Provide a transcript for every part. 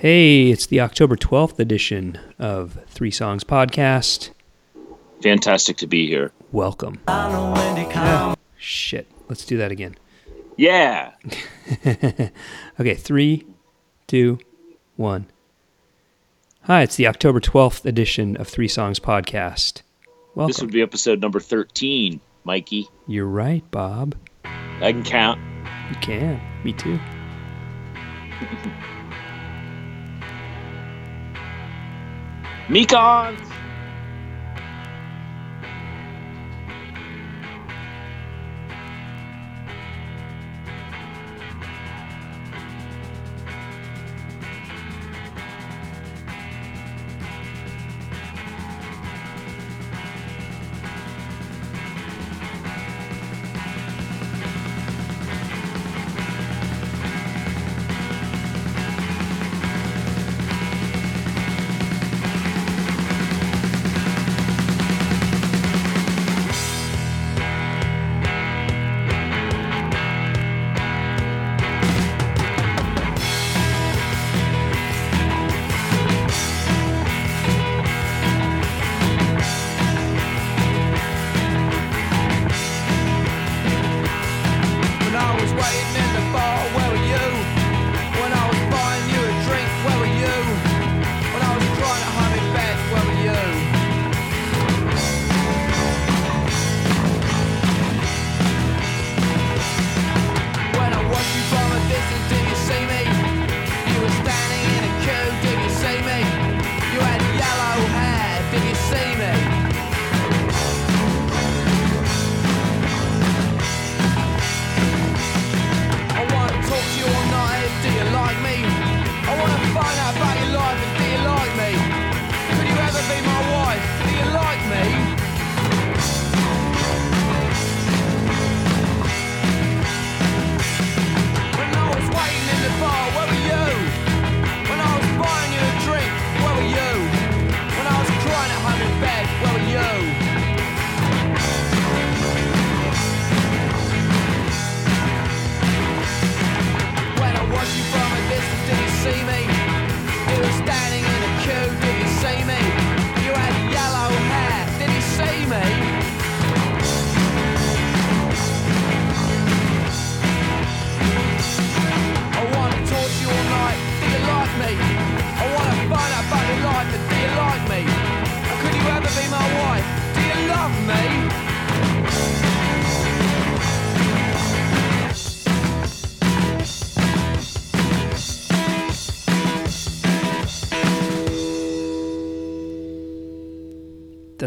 Hey, it's the October 12th edition of Three Songs Podcast. Fantastic to be here. Welcome. Yeah. Shit. Let's do that again. Yeah. okay, three, two, one. Hi, it's the October 12th edition of Three Songs Podcast. Welcome. This would be episode number 13, Mikey. You're right, Bob. I can count. You can. Me too. Mekons!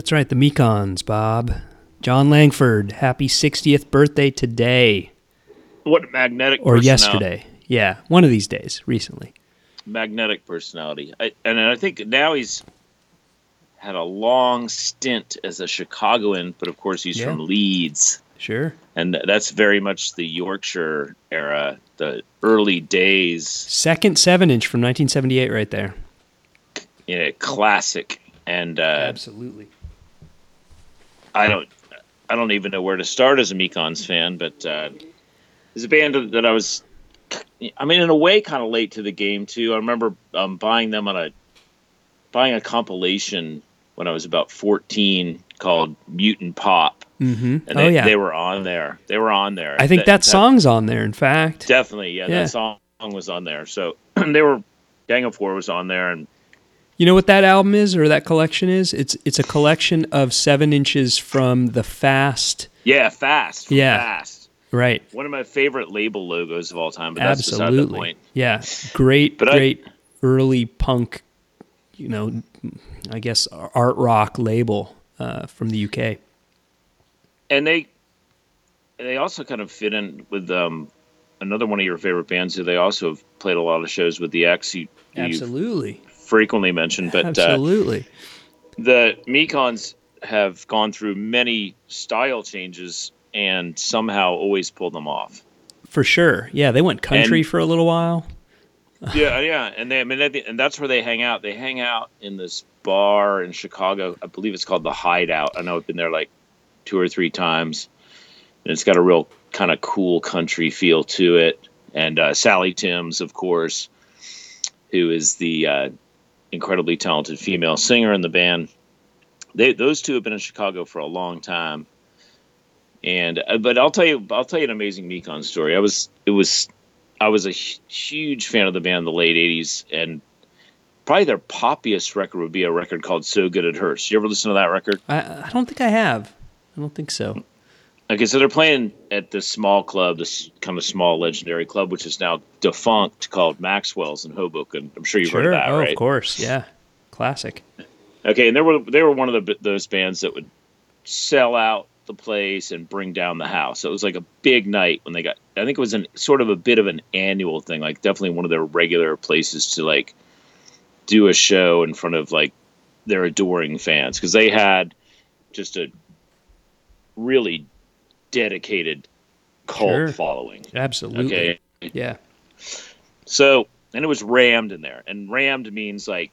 That's right, the Mekons, Bob. Jon Langford, happy 60th birthday today What a magnetic or yesterday. Yeah, one of these days, recently. Magnetic personality. I, and I think now he's had a long stint as a Chicagoan, but of course he's Yeah. from Leeds. Sure. And that's very much the Yorkshire era, the early days, Second 7 inch from 1978, right there. Yeah, classic. And uh, Absolutely. I don't I don't even know where to start as a Mekons fan, but uh, it's a band that I was I mean in a way kind of late to the game too. I remember um, buying them on a buying a compilation when I was about 14 called Mutant Pop. Mm-hmm. And Oh, they, yeah. they were on there. They were on there. I think that That- song's on there, in fact. definitely, yeah, Yeah. that song was on there. So they were Gang of Four was on there and You know what that album is or that collection is? It's it's a collection of seven inches from the Fast. yeah, fast. Yeah. Fast. Right. One of my favorite label logos of all time, but that's the Absolutely. point. Yeah. Great, But I- great early punk, you know, I guess art rock label uh, from the UK. and they they also kind of fit in with um, another one of your favorite bands who they also have played a lot of shows with the X. You Absolutely. Frequently mentioned, but uh, Absolutely. the Mekons have gone through many style changes and somehow always pulled them off. For sure. Yeah, they went country And- for a little while. yeah, yeah, and they, I mean, and that's where they hang out. They hang out in this bar in Chicago. I believe it's called the Hideout. I know I've been there like two or three times, and it's got a real kind of cool country feel to it. And uh, Sally Timms, of course, who is the uh, incredibly talented female singer in the band. They those two have been in Chicago for a long time. And uh, but I'll tell you I'll tell you an amazing Mekon story. I was it was I was a huge fan of the band in the late '80s, and probably their poppiest record would be a record called "So Good It Hurts." You ever listen to that record? I, I don't think I have. I don't think so. Okay, so they're playing at this small club, this kind of small legendary club, which is now defunct, called Maxwell's in Hoboken. I'm sure you've sure. heard oh, of that, oh, right? Of course, yeah, classic. Okay, and they were they were one of the those bands that would sell out the place and bring down the house. So it was like a big night when they got. I think it was an sort of a bit of an annual thing, like definitely one of their regular places to like do a show in front of like their adoring fans because they had just a really dedicated cult Sure. following. Absolutely. Okay, Yeah. so and it was rammed in there, and rammed means like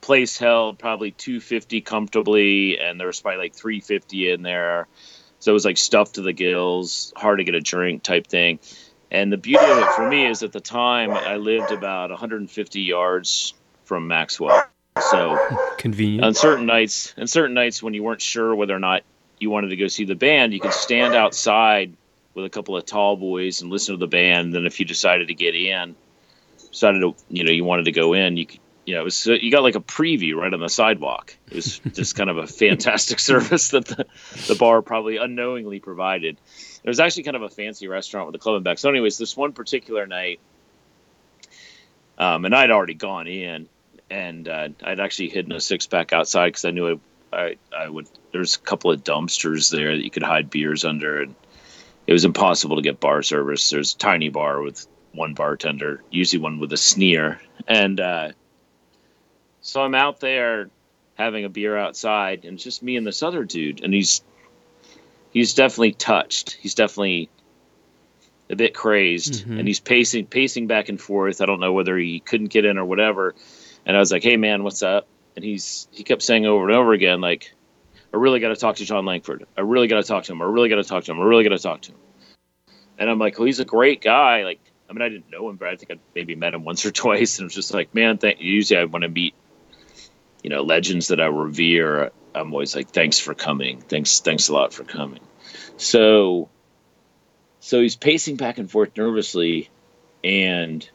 place held probably 250 comfortably, and there was probably like 350 in there. So it was like stuffed to the gills, hard to get a drink type thing. And the beauty of it for me is at the time I lived about 150 yards from Maxwell. So Convenient. on certain nights, and certain nights when you weren't sure whether or not you wanted to go see the band, you could stand outside with a couple of tall boys and listen to the band. Then if you decided to get in, decided to you know you wanted to go in, you could you know it was you got like a preview right on the sidewalk. It was just kind of a fantastic service that the, the bar probably unknowingly provided. It was actually kind of a fancy restaurant with a club and back. So, anyways, this one particular night, um, and I'd already gone in, and uh, I'd actually hidden a six pack outside because I knew I, I I would. There's a couple of dumpsters there that you could hide beers under, and it was impossible to get bar service. There's a tiny bar with one bartender, usually one with a sneer, and uh, so I'm out there having a beer outside, and it's just me and this other dude, and he's he's definitely touched. He's definitely a bit crazed, Mhm. and he's pacing pacing back and forth. I don't know whether he couldn't get in or whatever. And I was like, "Hey, man, what's up?" And he's he kept saying over and over again, like, "I really got to talk to Jon Langford. I really got to talk to him. I really got to talk to him. I really got to talk to him." And I'm like, "Well, he's a great guy. Like, I mean, I didn't know him, but I think I maybe met him once or twice, and was just like, man, thank. Usually, I want to meet, you know, legends that I revere. I'm always like, thanks for coming. Thanks, thanks a lot for coming. So, so he's pacing back and forth nervously, and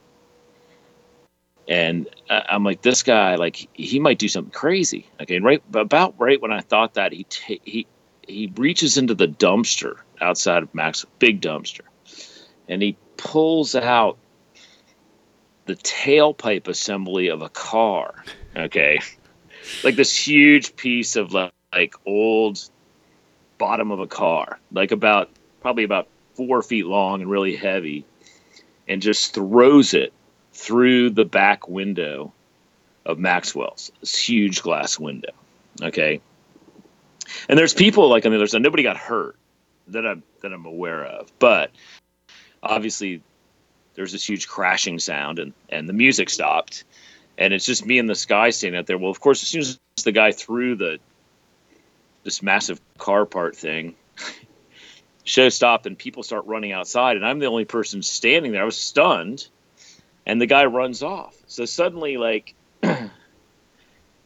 and I'm like, this guy, like, he might do something crazy. Okay, and right about right when I thought that, he ta- he he reaches into the dumpster outside of Max, big dumpster, and he pulls out the tailpipe assembly of a car. Okay, like this huge piece of like, like old bottom of a car, like about probably about four feet long and really heavy, and just throws it through the back window of Maxwell's. This huge glass window. Okay. And there's people like on the other side. Nobody got hurt that I'm that I'm aware of, but obviously there's this huge crashing sound and and the music stopped, and it's just me and this guy standing out there. Well, of course, as soon as the guy threw the this massive car part thing, show stopped and people start running outside, and I'm the only person standing there. I was stunned, and the guy runs off. So suddenly, like.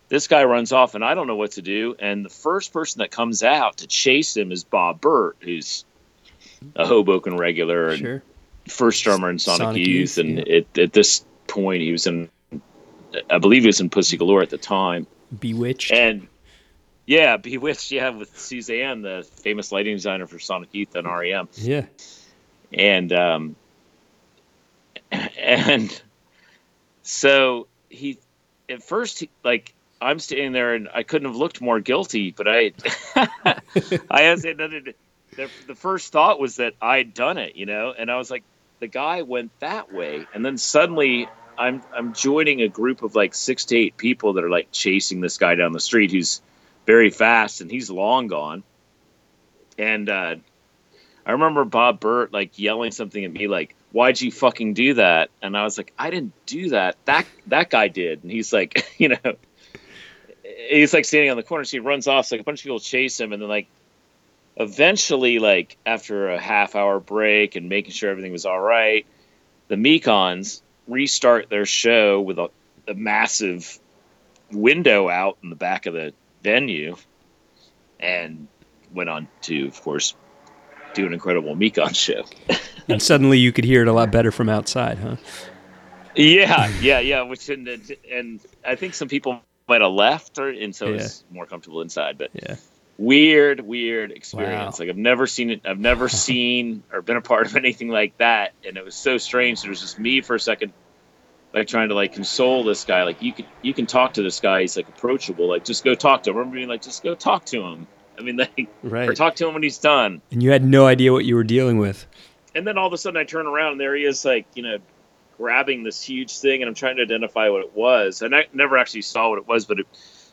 This guy runs off, and I don't know what to do. And the first person that comes out to chase him is Bob Bert, who's a Hoboken regular and Sure. first drummer in Sonic, Sonic Youth, Youth, and yeah. at, at this point he was in, I believe he was in Pussy Galore at the time, Bewitched. and yeah, Bewitched, yeah, with Suzanne, the famous lighting designer for Sonic Youth and REM, yeah. and um, and so he at first he, like I'm standing there and I couldn't have looked more guilty, but I I had nothing. The, the first thought was that I had done it, you know, and I was like, the guy went that way, and then suddenly I'm I'm joining a group of like six to eight people that are like chasing this guy down the street who's very fast and he's long gone, and uh, I remember Bob Bert like yelling something at me like, "Why'd you fucking do that?" And I was like, "I didn't do that. That that guy did." And he's like, you know, he's like standing on the corner. So he runs off. So like a bunch of people chase him, and then like eventually, like after a half hour break and making sure everything was all right, the Mekons restart their show with a, a massive window out in the back of the venue, and went on to, of course, do an incredible Mekon show. and suddenly you could hear it a lot better from outside, huh? Yeah, yeah, yeah. Which and, and I think some people might have left, or and so Yeah. it's more comfortable inside. But Yeah. weird, weird experience. Wow. Like I've never seen it. I've never seen or been a part of anything like that, and it was so strange. It was just me for a second, like trying to like console this guy. Like you can you can talk to this guy. He's like approachable. Like just go talk to him. I remember being like, just go talk to him. I mean, like or Right. talk to him when he's done. And you had no idea what you were dealing with. And then all of a sudden, I turn around and there he is, like you know, grabbing this huge thing, and I'm trying to identify what it was. And I never actually saw what it was, but it,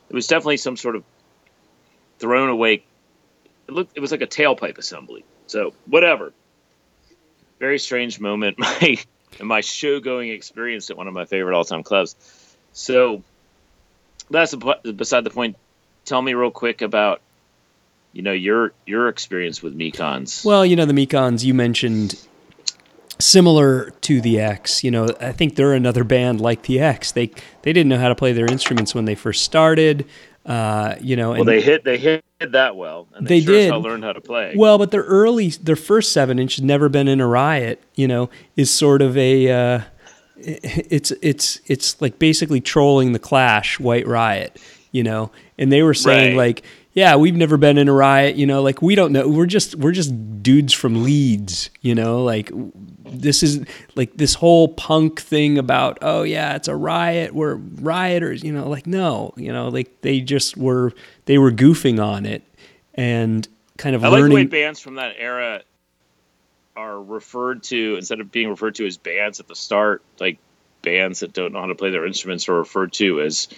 it was definitely some sort of thrown away. It looked, it was like a tailpipe assembly. So whatever. Very strange moment. My in my show going experience at one of my favorite all time clubs. So that's beside the point. Tell me real quick about you know your your experience with Mekons. Well, you know, the Mekons you mentioned similar to the X, you know, I think they're another band like the X. They they didn't know how to play their instruments when they first started. Uh, you know, Well, they hit they hit that well, and They they, sure as did. hell learned how to play. Well, but their early, their first seven inch, never been in a riot. You know, is sort of a, uh, it's it's it's like basically trolling the Clash, White Riot. You know, and they were saying Right. like, yeah, we've never been in a riot. You know, like we don't know. We're just we're just dudes from Leeds. You know, like this is like this whole punk thing about oh yeah, it's a riot. We're rioters. You know, like no, you know, like they just were they were goofing on it and kind of I like the way learning. bands from that era are referred to instead of being referred to as bands at the start, like bands that don't know how to play their instruments are referred to as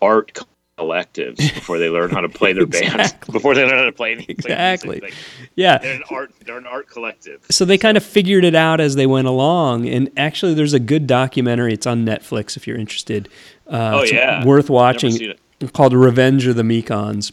art collectives before they learn how to play their bands. Exactly. Before they learn how to play any play music. Exactly. Like, yeah. they're an art. They're an art collective. So they kind of figured it out as they went along. And actually, there's a good documentary. It's on Netflix if you're interested. Uh, Oh, yeah. worth watching. it. Called Revenge of the Mekons.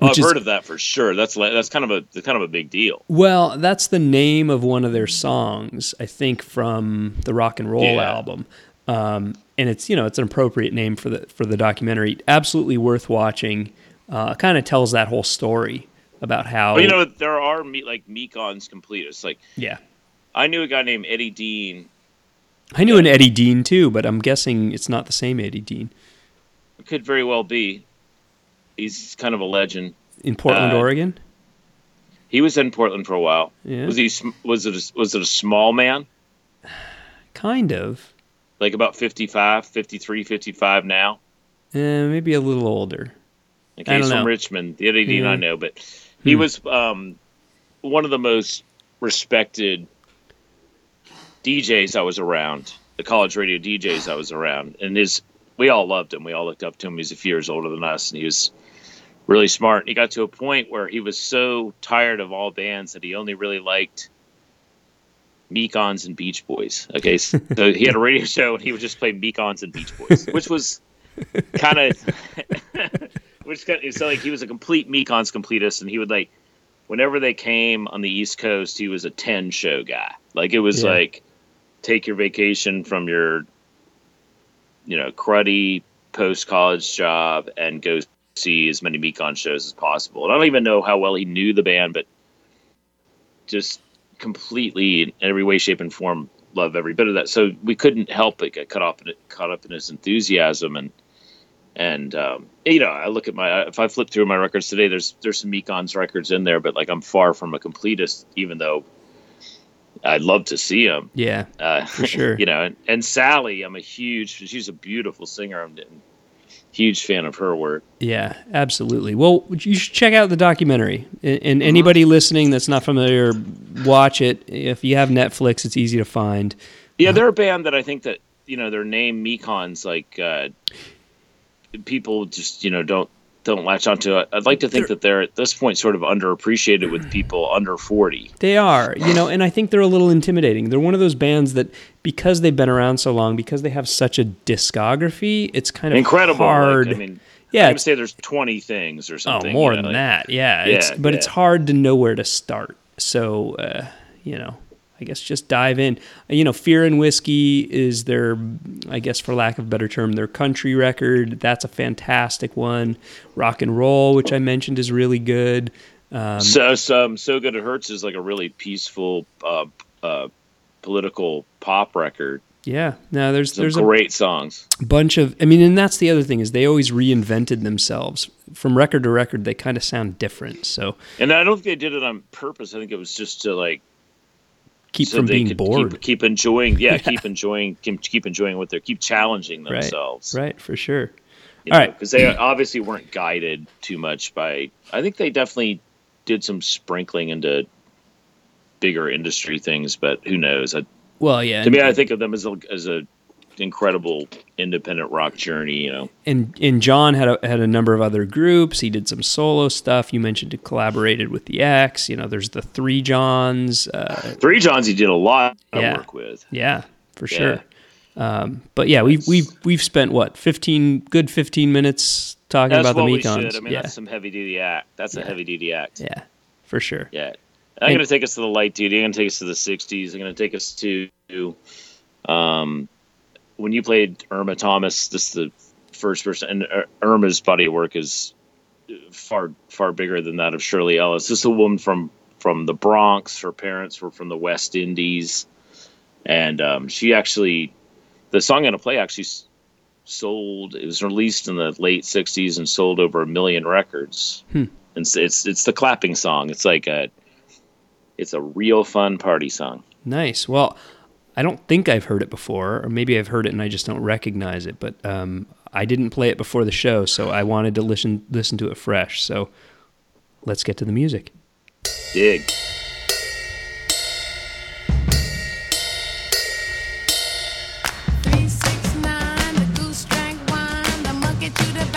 Oh, I've is- heard of that for sure. That's that's kind of a kind of a big deal. Well, that's the name of one of their songs, I think, from the rock and roll Yeah. album. Um, and it's you know it's an appropriate name for the for the documentary. Absolutely worth watching. Uh, kind of tells that whole story about how Well, you know, there are me, like Mekons completists. Like yeah. I knew a guy named Eddie Dean I knew an Eddie Dean too, but I'm guessing it's not the same Eddie Dean It could very well be. He's kind of a legend. in Portland, Uh, Oregon. He was in Portland for a while. Yeah. Was he? Was it? A, was it a small man? Kind of. Like about 55, 53, 55 now. Eh, maybe a little older. Okay, he's from. Richmond. The other Dean Yeah. I know, but he Hmm. was um, one of the most respected DJs I was around. The college radio DJs I was around, and his we all loved him. We all looked up to him. He's a few years older than us, and he was really smart. And he got to a point where he was so tired of all bands that he only really liked Mekons and Beach Boys. Okay, so he had a radio show and he would just play Mekons and Beach Boys, which was kind of which kind of, so like he was a complete Mekons completist, and he would like whenever they came on the East Coast, he was a ten show guy. Like it was Yeah. like take your vacation from your you know cruddy post college job and go see as many Mekon shows as possible. And I don't even know how well he knew the band, but just completely in every way, shape, and form love every bit of that. So we couldn't help but get caught up in it, caught up in his enthusiasm and and um, you know I look at my if I flip through my records today, there's there's some Mekons records in there, but like I'm far from a completist, even though I'd love to see them. Yeah, Uh, for sure. you know, and, and Sally, I'm a huge. She's a beautiful singer. I'm huge fan of her work. Yeah, absolutely. Well, you should check out the documentary. And, and anybody listening that's not familiar, watch it. If you have Netflix, it's easy to find. Yeah, they're a band that I think that you know their name Mekons like uh, people just you know don't don't latch onto it. I'd like to think that they're at this point sort of underappreciated with people under forty. They are, you know, and I think they're a little intimidating. They're one of those bands that, because they've been around so long, because they have such a discography, it's kind of Incredible. hard. Like, I mean, Yeah, I would say there's twenty things or something. oh, more you know, than like- that. Yeah, Yeah, it's, but it's hard to know where to start. So, uh, you know, I guess just dive in. You know, Fear and Whiskey is their, I guess for lack of a better term, their country record. That's a fantastic one. Rock and Roll, which I mentioned, is really good. Um, so, so, so good it hurts is like a really peaceful, uh, uh, political pop record. yeah, no, there's Some there's great songs. bunch of. I mean, and that's the other thing is they always reinvented themselves from record to record. They kind of sound different, so And I don't think they did it on purpose. I think it was just to like keep so from being bored. Keep, keep enjoying, yeah, keep enjoying, keep, keep enjoying what they're, keep challenging themselves. right, for sure. You All right. because they obviously weren't guided too much by. I think they definitely did some sprinkling into bigger industry things, but who knows? I, Well, yeah, to me, I think of them as a, as a incredible independent rock journey. You know, and and Jon had a had a number of other groups. He did some solo stuff. You mentioned he collaborated with the X. You know, there's the Three Johns. Uh, Three Johns he did a lot of Yeah. work with. yeah, for Yeah. sure. Um, but yeah, we've we've we've spent what fifteen good fifteen minutes talking That's about the Mekons. I mean, yeah, that's some heavy duty act. That's a heavy duty act. yeah, for sure. Yeah. I'm going to take us to the light duty. I'm going to take us to the 60s. I'm going to take us to um, when you played Irma Thomas. This is the first person, and Irma's body of work is far far bigger than that of Shirley Ellis. This is a woman from from the Bronx. Her parents were from the West Indies, and um, she actually the song I'm going to play actually sold. It was released in the late 60s and sold over a million records. Hmm. And it's, it's it's the clapping song. It's like a it's a real fun party song. Nice. Well, I don't think I've heard it before, or maybe I've heard it and I just don't recognize it. But um, I didn't play it before the show, so I wanted to listen listen to it fresh. So let's get to the music. Dig. Three six nine, the goose drank wine. The monkey chewed tobacco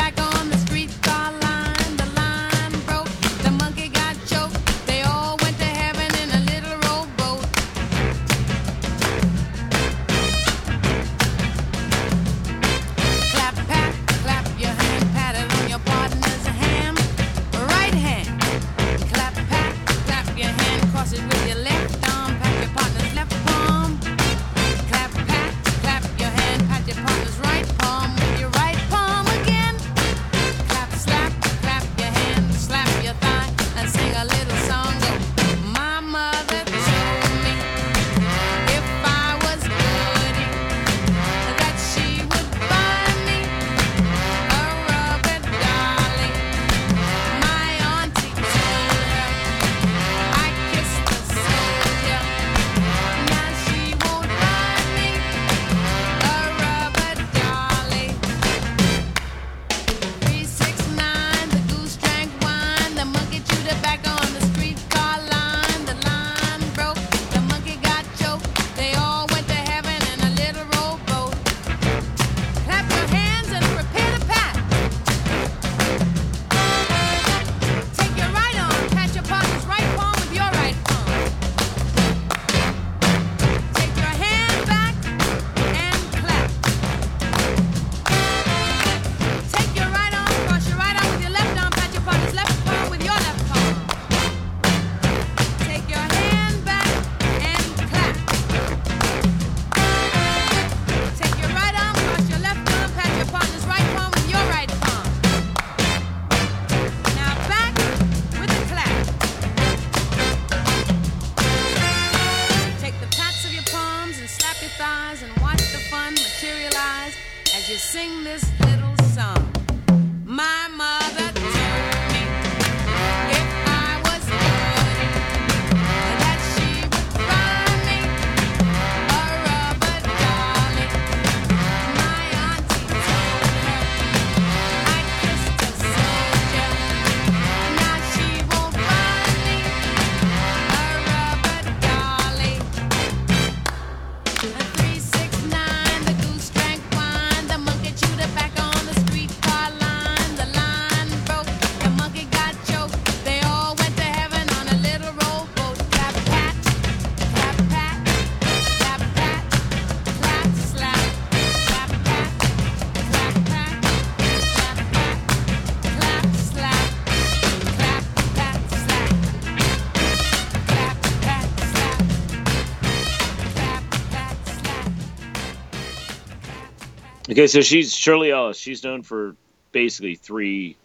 Okay, so she's Shirley Ellis. She's known for basically three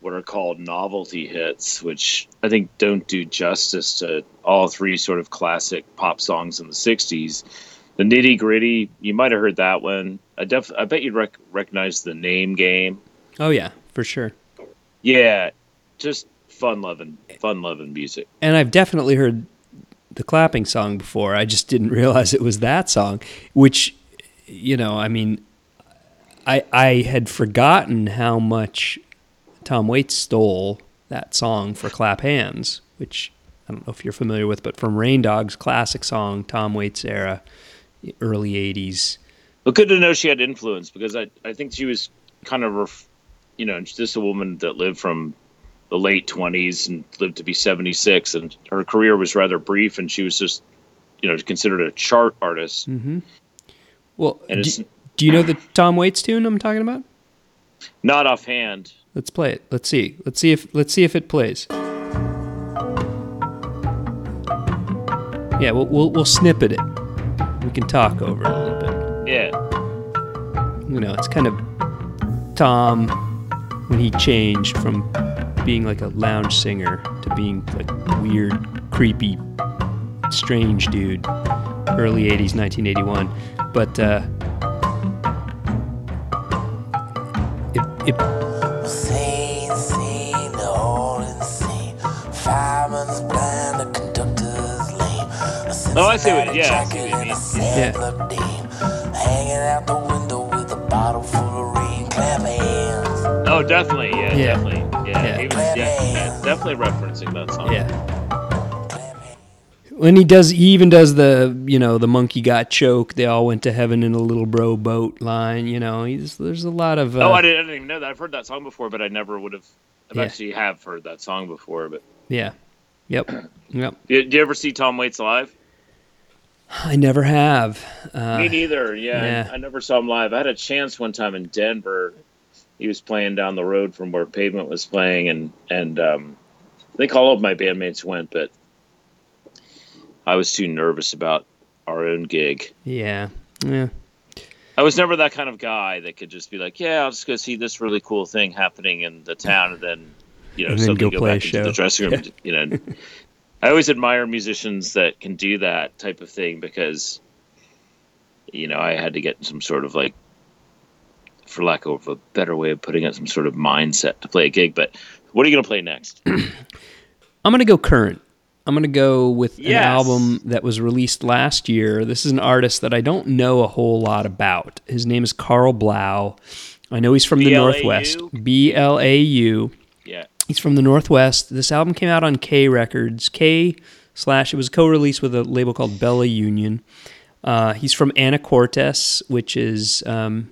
what are called novelty hits, which I think don't do justice to all three sort of classic pop songs in the '60s. The Nitty Gritty, you might have heard that one. I def, I bet you'd rec- recognize the Name Game. Oh yeah, for sure. Yeah, just fun loving, fun loving music. And I've definitely heard the clapping song before. I just didn't realize it was that song, which, you know, I mean, I I had forgotten how much Tom Waits stole that song for Clap Hands, which I don't know if you're familiar with, but from Rain Dogs, classic song, Tom Waits era, early '80s. But good to know she had influence because I, I think she was kind of, ref, you know, just a woman that lived from the late 20s and lived to be 76, and her career was rather brief, and she was just, you know, considered a chart artist. Mm-hmm. Well, And do, do you know the Tom Waits tune I'm talking about? not offhand. Let's play it. Let's see. Let's see if let's see if it plays. Yeah, we'll we'll, we'll snippet it. We can talk over it a little bit. Yeah. You know, it's kind of Tom when he changed from being like a lounge singer to being like weird, creepy, strange dude. Early '80s, 1981. But uh, Oh, I see what- Cincinnati yeah, I see what you mean. a sampler dame. Hanging out the window with a bottle full of rain. Clap hands. Oh, definitely. Yeah, Yeah. definitely. Yeah, Yeah. He was, yeah, yeah, definitely referencing that song. yeah. When he does he even does the you know the monkey got choked they all went to heaven in a little bro boat line you know he's there's a lot of uh, Oh, I didn't, I didn't even know that. I've heard that song before, but I never would have. I've Yeah. actually have heard that song before, but yeah yep yep did, did you ever see Tom Waits live? I never have uh, Me neither. Yeah, yeah. I never saw him live. I had a chance one time in Denver. He was playing down the road from where Pavement was playing, and and um, I think all of my bandmates went, but I was too nervous about our own gig. yeah yeah I was never that kind of guy that could just be like, "Yeah, I'll just go see this really cool thing happening in the town," and then you know And then go go, back into the dressing room. You know, I always admire musicians that can do that type of thing because you know I had to get some sort of like, for lack of a better way of putting it, some sort of mindset to play a gig. But what are you going to play next? i'm gonna go current i'm gonna go with an album that was released last year this is an artist that i don't know a whole lot about his name is karl blau i know he's from the B.L.A.U.? northwest b-l-a-u Yeah, He's from the Northwest. This album came out on K Records. K slash it was co-released with a label called Bella Union. Uh, he's from Anacortes, which is um,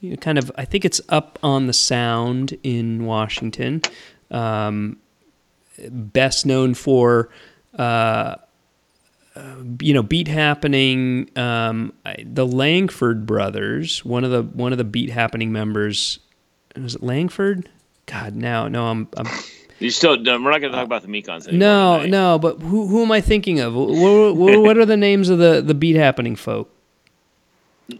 you know, kind of I think it's up on the Sound in Washington. Um, best known for uh, uh, you know beat happening. Um, I, the Langford brothers, one of the one of the beat happening members. Was it Langford? God, now no, I'm I'm you still. We're not going to talk about the Mekons anymore. no, tonight. no, but who who am I thinking of? What, what, what are the names of the the beat happening folk?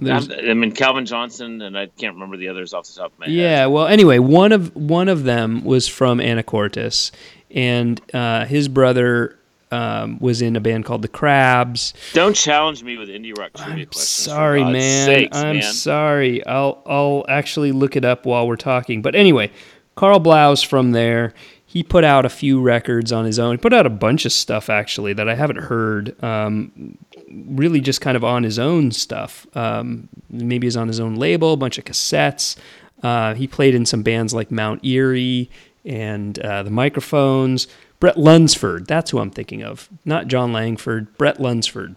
There's- I mean Calvin Johnson, and I can't remember the others off the top of my head. yeah, well, anyway, one of one of them was from Anacortes, and uh, his brother um, was in a band called the Crabs. Don't challenge me with indie rock trivia I'm questions. sorry, man. sakes, I'm man. sorry. I'll I'll actually look it up while we're talking. But anyway, Karl Blau's from there. He put out a few records on his own. He put out a bunch of stuff actually that I haven't heard. Um, really, just kind of on his own stuff. Um, maybe he's on his own label, a bunch of cassettes. Uh, he played in some bands like Mount Eerie and uh, the Microphones. Bret Lunsford, that's who I'm thinking of, not Jon Langford. Bret Lunsford.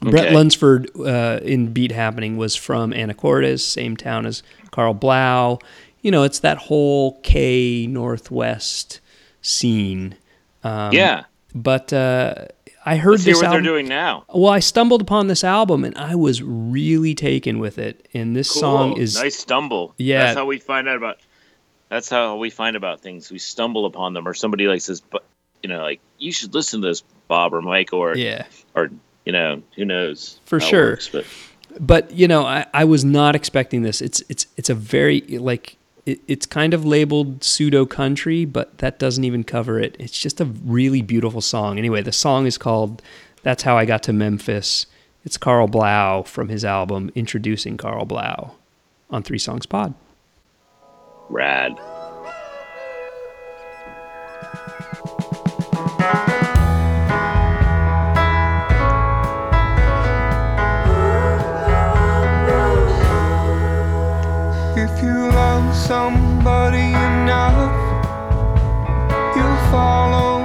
Bret Lunsford uh, in Beat Happening was from Anacortes, same town as Karl Blau. You know, it's that whole K Northwest scene. Um, yeah, But uh, I heard let's this what album. they're doing now. Well, I stumbled upon this album and I was really taken with it. And this Cool. song is nice stumble. Yeah. that's how we find out about. That's how we find about things. We stumble upon them, or somebody like says, "But you know, like you should listen to this, Bob or Mike, or yeah. or you know, who knows? For sure. works, but but you know, I, I was not expecting this. It's it's it's a very like it, it's kind of labeled pseudo country, but that doesn't even cover it. It's just a really beautiful song. Anyway, the song is called "That's How I Got to Memphis." It's Karl Blau from his album Introducing Karl Blau on Three Songs Pod. Rad. Somebody enough, you'll follow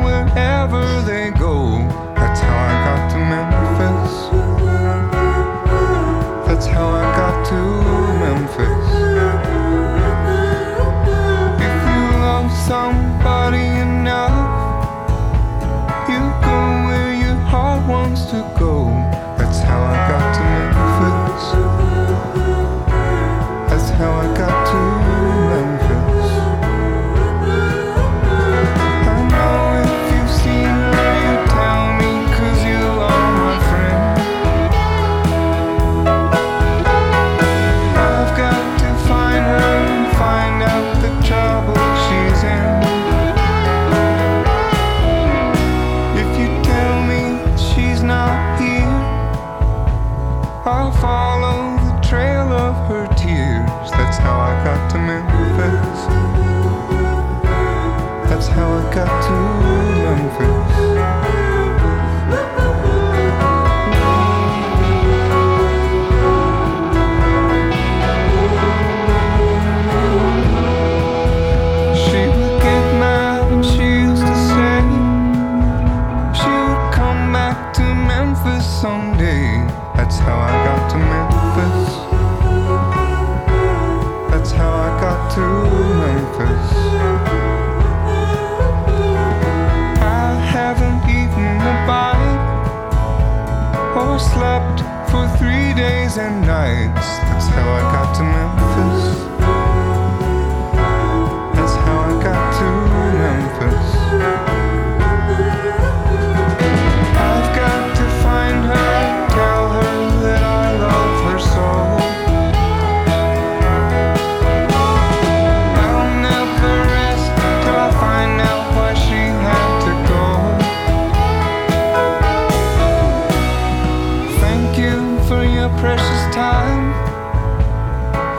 your precious time.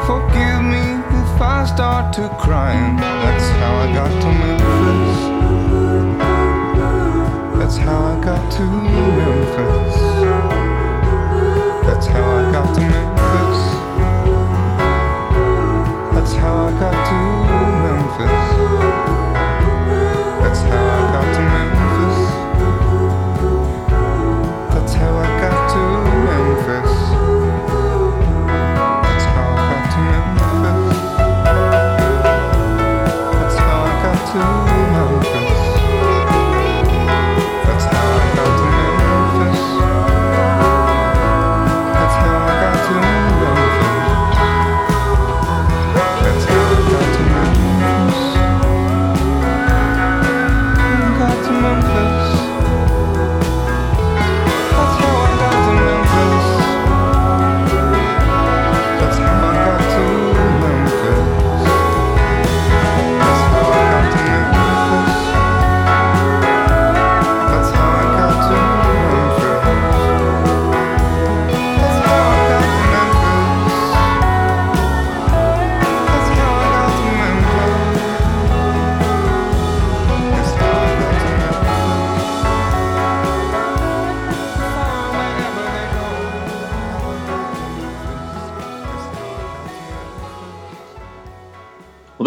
Forgive me if I start to crying. That's how I got to Memphis. That's how I got to Memphis. That's how I got to Memphis.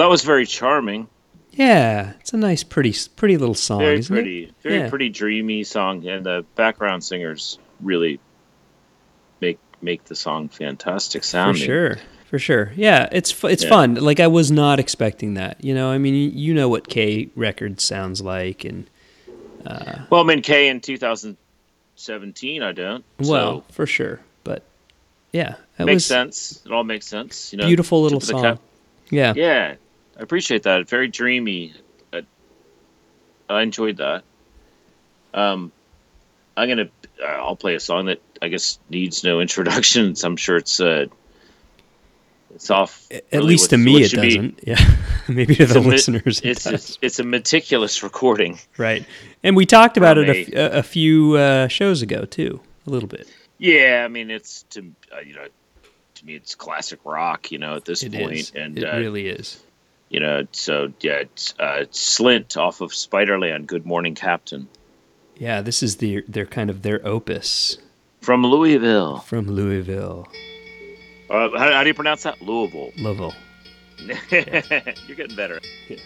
That was very charming. Yeah, it's a nice, pretty, pretty little song, Very pretty, it? very Yeah. pretty, dreamy song, and the background singers really make make the song fantastic sounding. For sure, for sure. Yeah, it's it's Yeah. fun. Like I was not expecting that. You know, I mean, you- know what K Records sounds like, and uh, Well, I mean K in 2017. I don't. well, so for sure. But yeah, it makes was sense. It all makes sense. You know, beautiful little tip of the song. cap. Yeah. Yeah, I appreciate that. Very dreamy. I, I enjoyed that. Um, I'm gonna uh, I'll play a song that I guess needs no introduction. I'm sure it's uh, it's off. At really least what- to me, it doesn't. Yeah, maybe to the listeners, it It's, it's it's a meticulous recording. right. And we talked about it a, f- a- a few uh, shows ago too, a little bit. Yeah, I mean it's to uh, you know to me it's classic rock. You know at this point, and it uh, really is. You know so yeah, it's, uh, Slint off of Spiderland. Good Morning Captain Yeah, this is the their kind of their opus from Louisville. from Louisville, Uh, how, how do you pronounce that? Louisville. Louisville. You're getting better. voice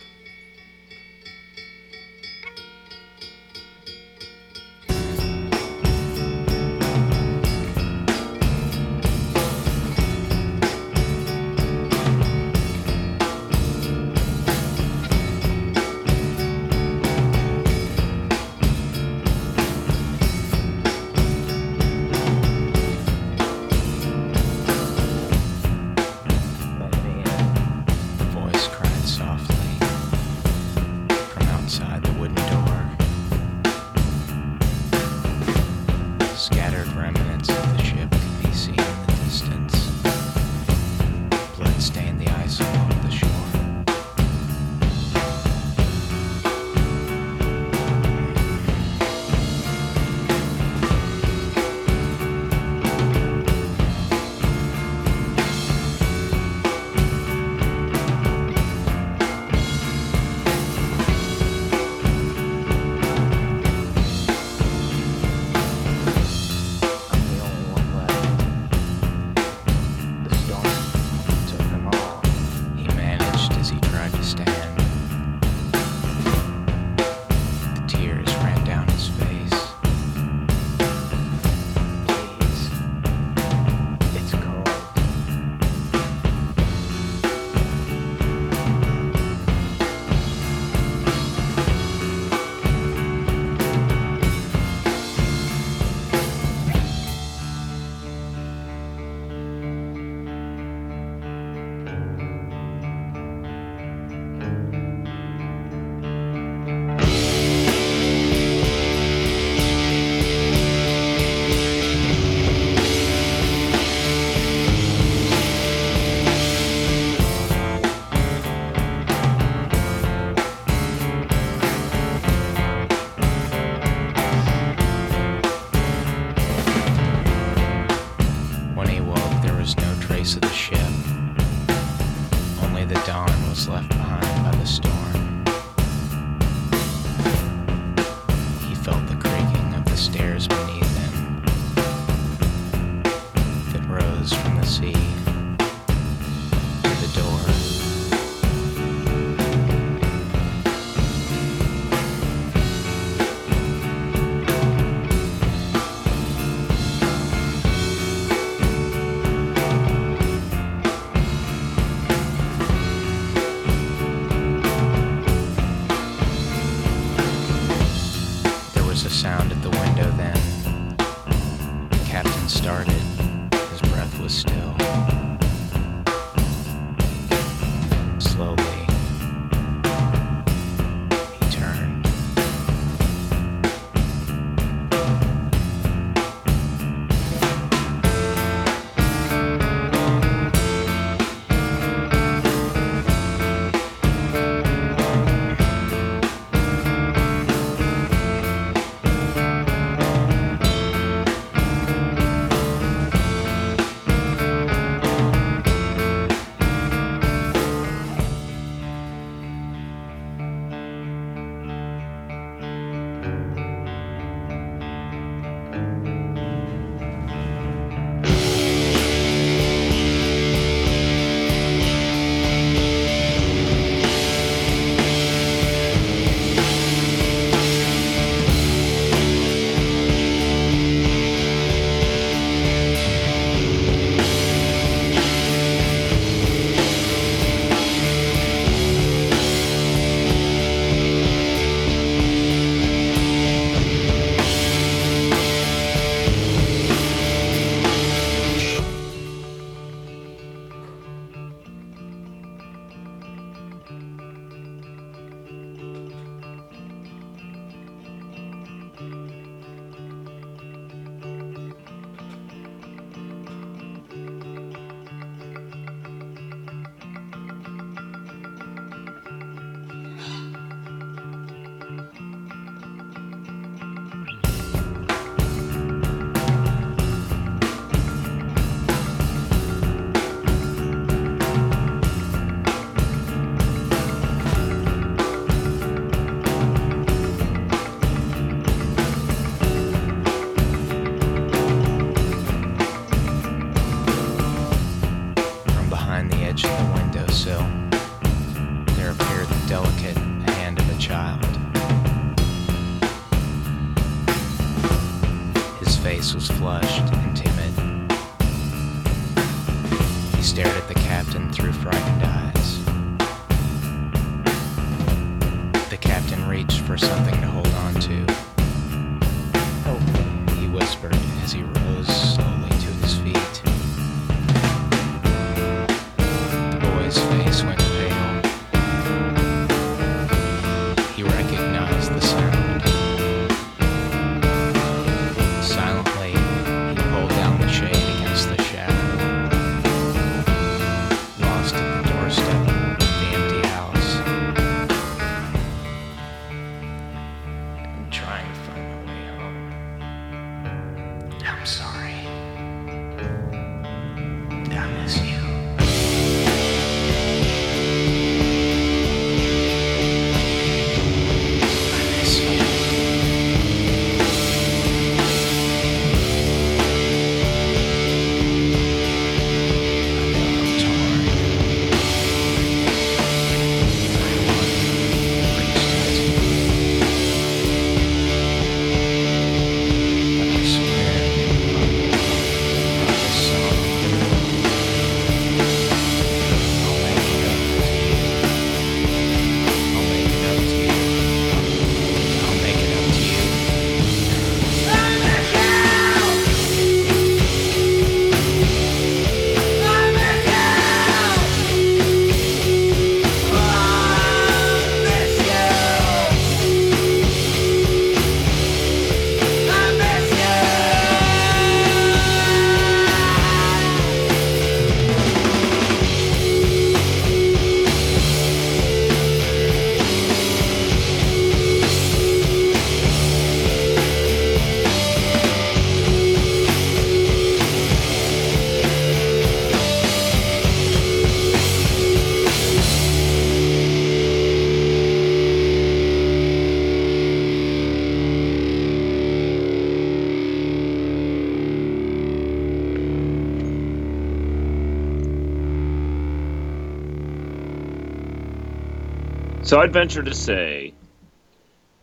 So I'd venture to say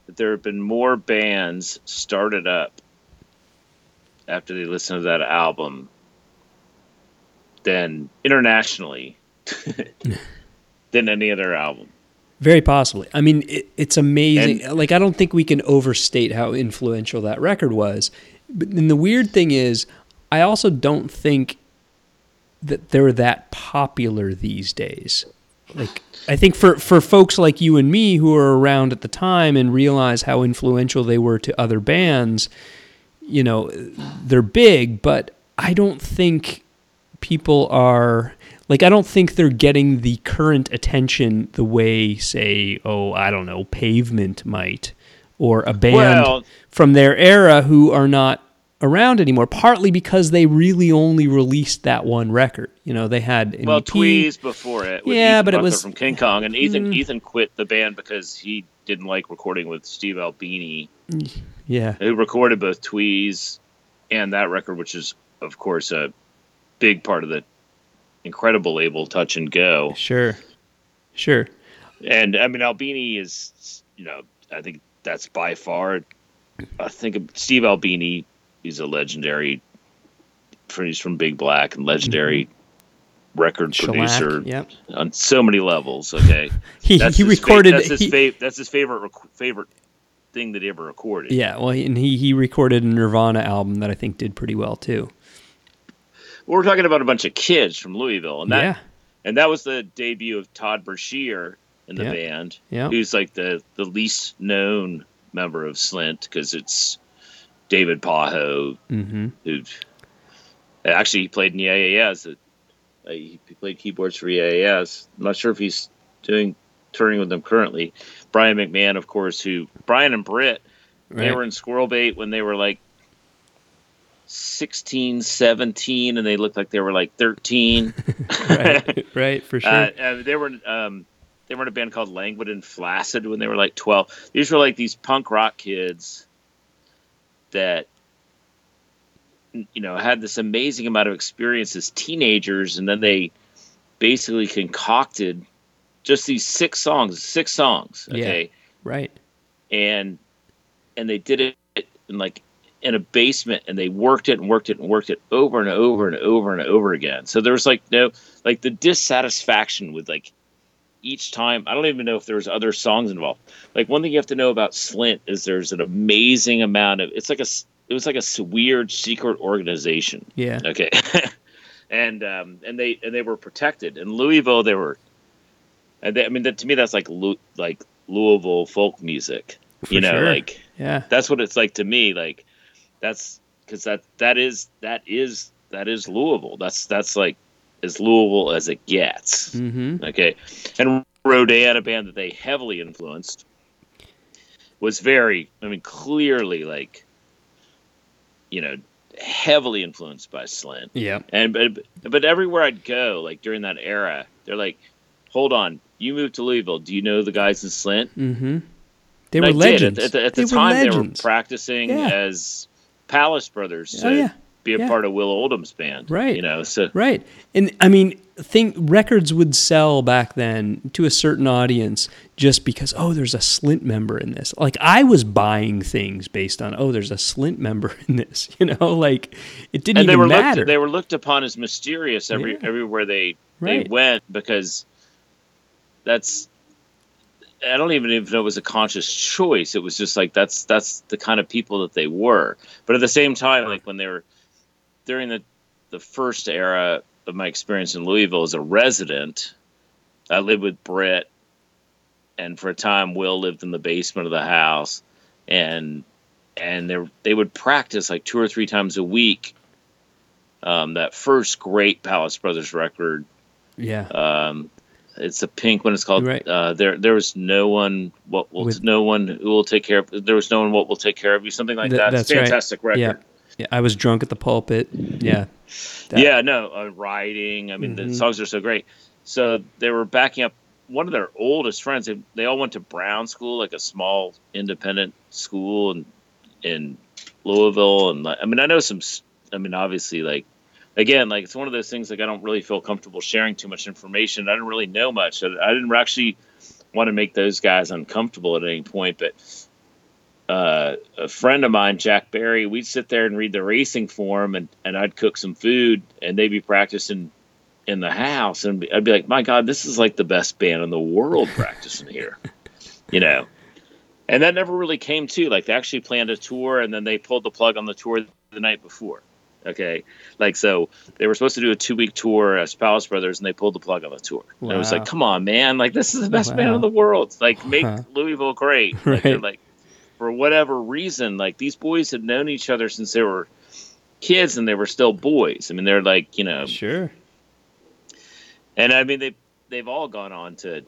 that there have been more bands started up after they listened to that album than internationally than any other album. Very possibly. I mean, it, it's amazing. like, I don't think we can overstate how influential that record was. But then the weird thing is, I also don't think that they're that popular these days. Like, I think for, for folks like you and me who are around at the time and realize how influential they were to other bands, you know, they're big, but I don't think people are like I don't think they're getting the current attention the way say oh I don't know Pavement might or a band Well- from their era who are not around anymore partly because they really only released that one record you know they had an Well, EP. Tweez before it. With Yeah, Ethan but it Buckler was- from King Kong, and Ethan Mm. Ethan quit the band because he didn't like recording with Steve Albini, yeah who recorded both Tweez and that record, which is of course a big part of the incredible label Touch and Go. sure sure And I mean, Albini is, you know, I think that's by far. I think Steve Albini. He's a legendary. He's from Big Black and legendary record Mm-hmm. Shellac, producer yep on so many levels. Okay, he, That's he his fa- recorded that's his he- fav- That's his favorite rec- favorite thing that he ever recorded. yeah well and he he recorded a Nirvana album that I think did pretty well too Well, we're talking about a bunch of kids from Louisville, and that yeah and that was the debut of Todd Brashear in the Yeah. band. Yeah. who's like the the least known member of Slint because it's David Pajo mm-hmm who actually he played in the AAS. Uh, He played keyboards for the EAS. I'm not sure if he's doing touring with them currently. Brian McMahan, of course, who Brian and Britt they were in Squirrel Bait when they were like 16, 17, and they looked like they were like 13. right right for sure Uh, they were um, they were in a band called Languid and Flaccid when they were like twelve. These were like these punk rock kids that you know had this amazing amount of experience as teenagers, and then they basically concocted just these six songs, six songs, Yeah. okay, Right. and and they did it in like in a basement, and they worked it and worked it and worked it over and over and over and over again. So there was like no like the dissatisfaction with like each time. I don't even know if there was other songs involved. Like one thing you have to know about Slint is there's an amazing amount of it's like a it was like a weird secret organization. Yeah. Okay. and um, and they and they were protected in Louisville. They were, and they, I mean, that, to me, that's like like Louisville folk music. you know, sure. like Yeah. that's what it's like to me. Like that's because that that is that is that is Louisville. That's that's like as Louisville as it gets. Mm-hmm. Okay, and Rodan, a band that they heavily influenced, was very, I mean, clearly like, you know, heavily influenced by Slint. Yeah. And but but everywhere I'd go, like during that era, they're like, "Hold on, you moved to Louisville. Do you know the guys in Slint?" Mm-hmm. They And were I legends. At, at the, at the time, they were practicing Yeah. as Palace Brothers to Oh, yeah. Be a Yeah. part of Will Oldham's band. Right. You know, so Right. And I mean, think records would sell back then to a certain audience just because oh, there's a Slint member in this. Like I was buying things based on oh, there's a Slint member in this. You know, like it didn't and they even were matter. looked they were looked upon as mysterious every Yeah. everywhere they Right. they went because that's I don't even know if it was a conscious choice. It was just like that's that's the kind of people that they were. But at the same time, like when they were during the the first era of my experience in Louisville as a resident, I lived with Brett, and for a time Will lived in the basement of the house, and and they they would practice like two or three times a week. Um, that first great Palace Brothers record, yeah. um, it's a pink one. It's called Right. uh, there. There was no one. What will With- no one who will take care of? There was no one. What will take care of you? Something like Th- that. that's It's a right. fantastic record. Yeah. Yeah. I was drunk at the pulpit. Yeah. That- yeah, no, uh, writing. I mean, Mhm. the songs are so great. So they were backing up one of their oldest friends. They, they all went to Brown School, like a small independent school in in Louisville. And like, I mean, I know some. I mean, obviously, like again, like it's one of those things. Like I don't really feel comfortable sharing too much information. I didn't really know much. I, I didn't actually want to make those guys uncomfortable at any point, but. Uh, a friend of mine, Jack Barry, we'd sit there and read the racing form, and, and I'd cook some food, and they'd be practicing in the house, and I'd be like, "My God, this is like the best band in the world practicing here," you know. And that never really came to. Like they actually planned a tour, and then they pulled the plug on the tour the night before. Okay, like so they were supposed to do a two week tour as Palace Brothers, and they pulled the plug on the tour. And it was like, "Come on, man! Like this is the best band in the world. Like make Louisville great." Right. like for whatever reason, like these boys had known each other since they were kids and they were still boys. I mean, they're like, you know, Sure. and I mean they they've all gone on to,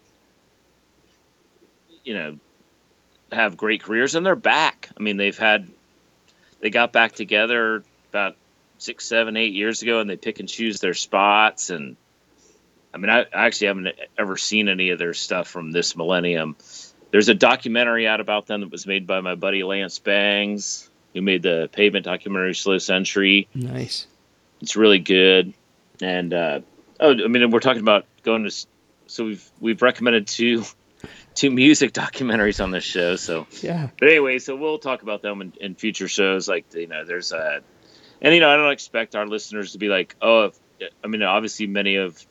you know, have great careers and they're back. I mean, they've had they got back together about six, seven, eight years ago, and they pick and choose their spots. And I mean, I, I actually haven't ever seen any of their stuff from this millennium. There's a documentary out about them that was made by my buddy Lance Bangs, who made the Pavement documentary Slow Century. Nice. It's really good. And uh, oh, I mean, we're talking about going to. So we've we've recommended two two music documentaries on this show. So, Yeah. but anyway, so we'll talk about them in, in future shows. Like you know, there's a, and you know, I don't expect our listeners to be like, oh, if, I mean, obviously, many of,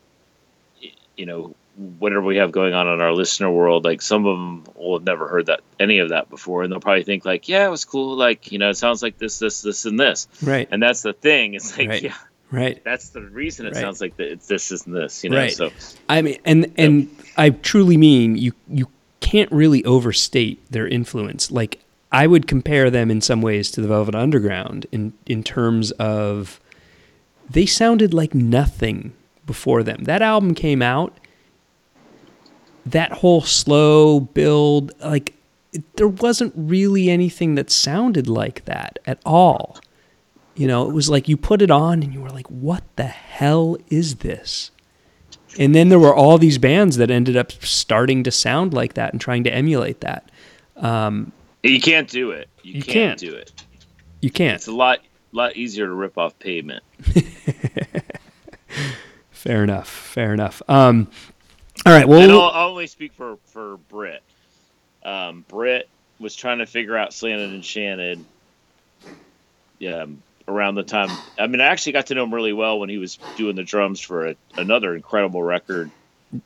you know, whatever we have going on in our listener world, like some of them will have never heard that any of that before, and they'll probably think like, yeah, it was cool. Like you know, it sounds like this, this, this, and this. Right. And that's the thing. It's like, Right. yeah, Right. that's the reason it Right. sounds like that it's this and this, you know. Right. So I mean, and and I truly mean you you can't really overstate their influence. Like I would compare them in some ways to the Velvet Underground in in terms of they sounded like nothing before them. That album came out. That whole slow build, like it, there wasn't really anything that sounded like that at all. You know, it was like you put it on and you were like, "What the hell is this?" And then there were all these bands that ended up starting to sound like that and trying to emulate that. Um, you can't do it. You, You can't, can't. do it. You can't. It's a lot lot easier to rip off pavement. Fair enough. Fair enough. Um, all right. Well, I'll, I'll only speak for for Britt. Um, Britt was trying to figure out Slanted and Enchanted. Yeah, um, around the time. I mean, I actually got to know him really well when he was doing the drums for a, another incredible record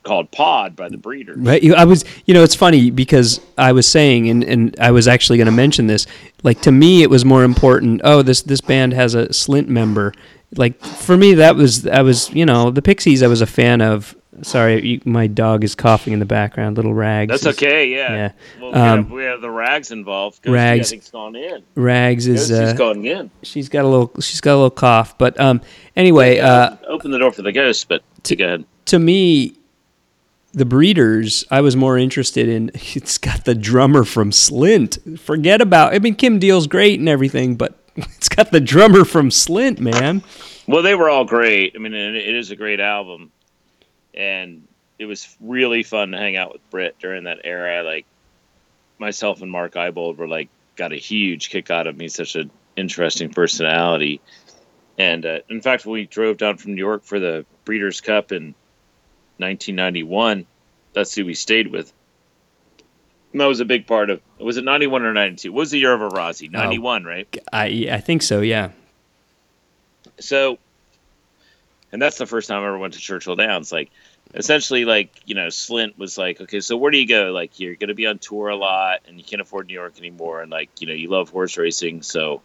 called Pod by the Breeders. Right. you- I was, you know, it's funny because I was saying, and, and I was actually going to mention this. Like to me, it was more important. Oh, this this band has a Slint member. Like for me, that was I was, you know, the Pixies. I was a fan of. Sorry, you, my dog is coughing in the background. Little Rags. That's is- okay. Yeah. yeah. Well, we, Um, have, we have the Rags involved. Rags- I think's gone in. Rags is. Uh, gone in. she's got a little. She's got a little cough. But um, anyway, uh, Open the door for the ghost, but to go ahead. to me, the Breeders, I was more interested in. It's got the drummer from Slint. Forget about. I mean, Kim Deal's great and everything, but it's got the drummer from Slint, man. Well, they were all great. I mean, it it is a great album, and it was really fun to hang out with Britt during that era. Like myself and Mark Eibold were like got a huge kick out of me. Such an interesting personality, and uh, in fact, when we drove down from New York for the Breeders' Cup in 1991, that's who we stayed with. And that was a big part of. Was it 91 or 92? What was the year of Arazi? 91, right? I I think so. Yeah. so and that's the first time I ever went to Churchill Downs. Like essentially like, you know, Slint was like, Okay, so where do you go? Like you're gonna be on tour a lot and you can't afford New York anymore and like, you know, you love horse racing, so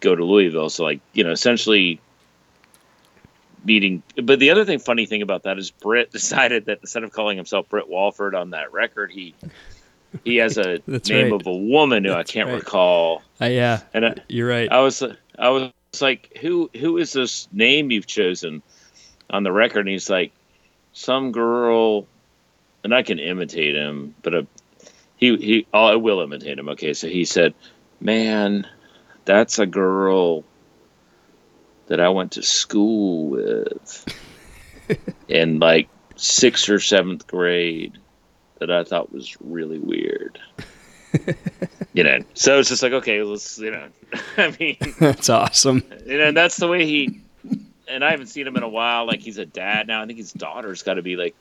go to Louisville. So like, you know, essentially meeting but the other thing funny thing about that is Britt decided that instead of calling himself Britt Walford on that record, he he has a name right. of a woman who That's I can't right. recall. Uh, yeah. And I, You're right. I was I was like, who who is this name you've chosen on the record? And he's like, some girl, and I can imitate him, but a, he he oh, I will imitate him. Okay, so he said, man, that's a girl that I went to school with in like sixth or seventh grade that I thought was really weird. you know, so it's just like okay, let's you know, I mean, That's awesome. you know, and that's the way he. And I haven't seen him in a while. Like he's a dad now. I think his daughter's got to be like,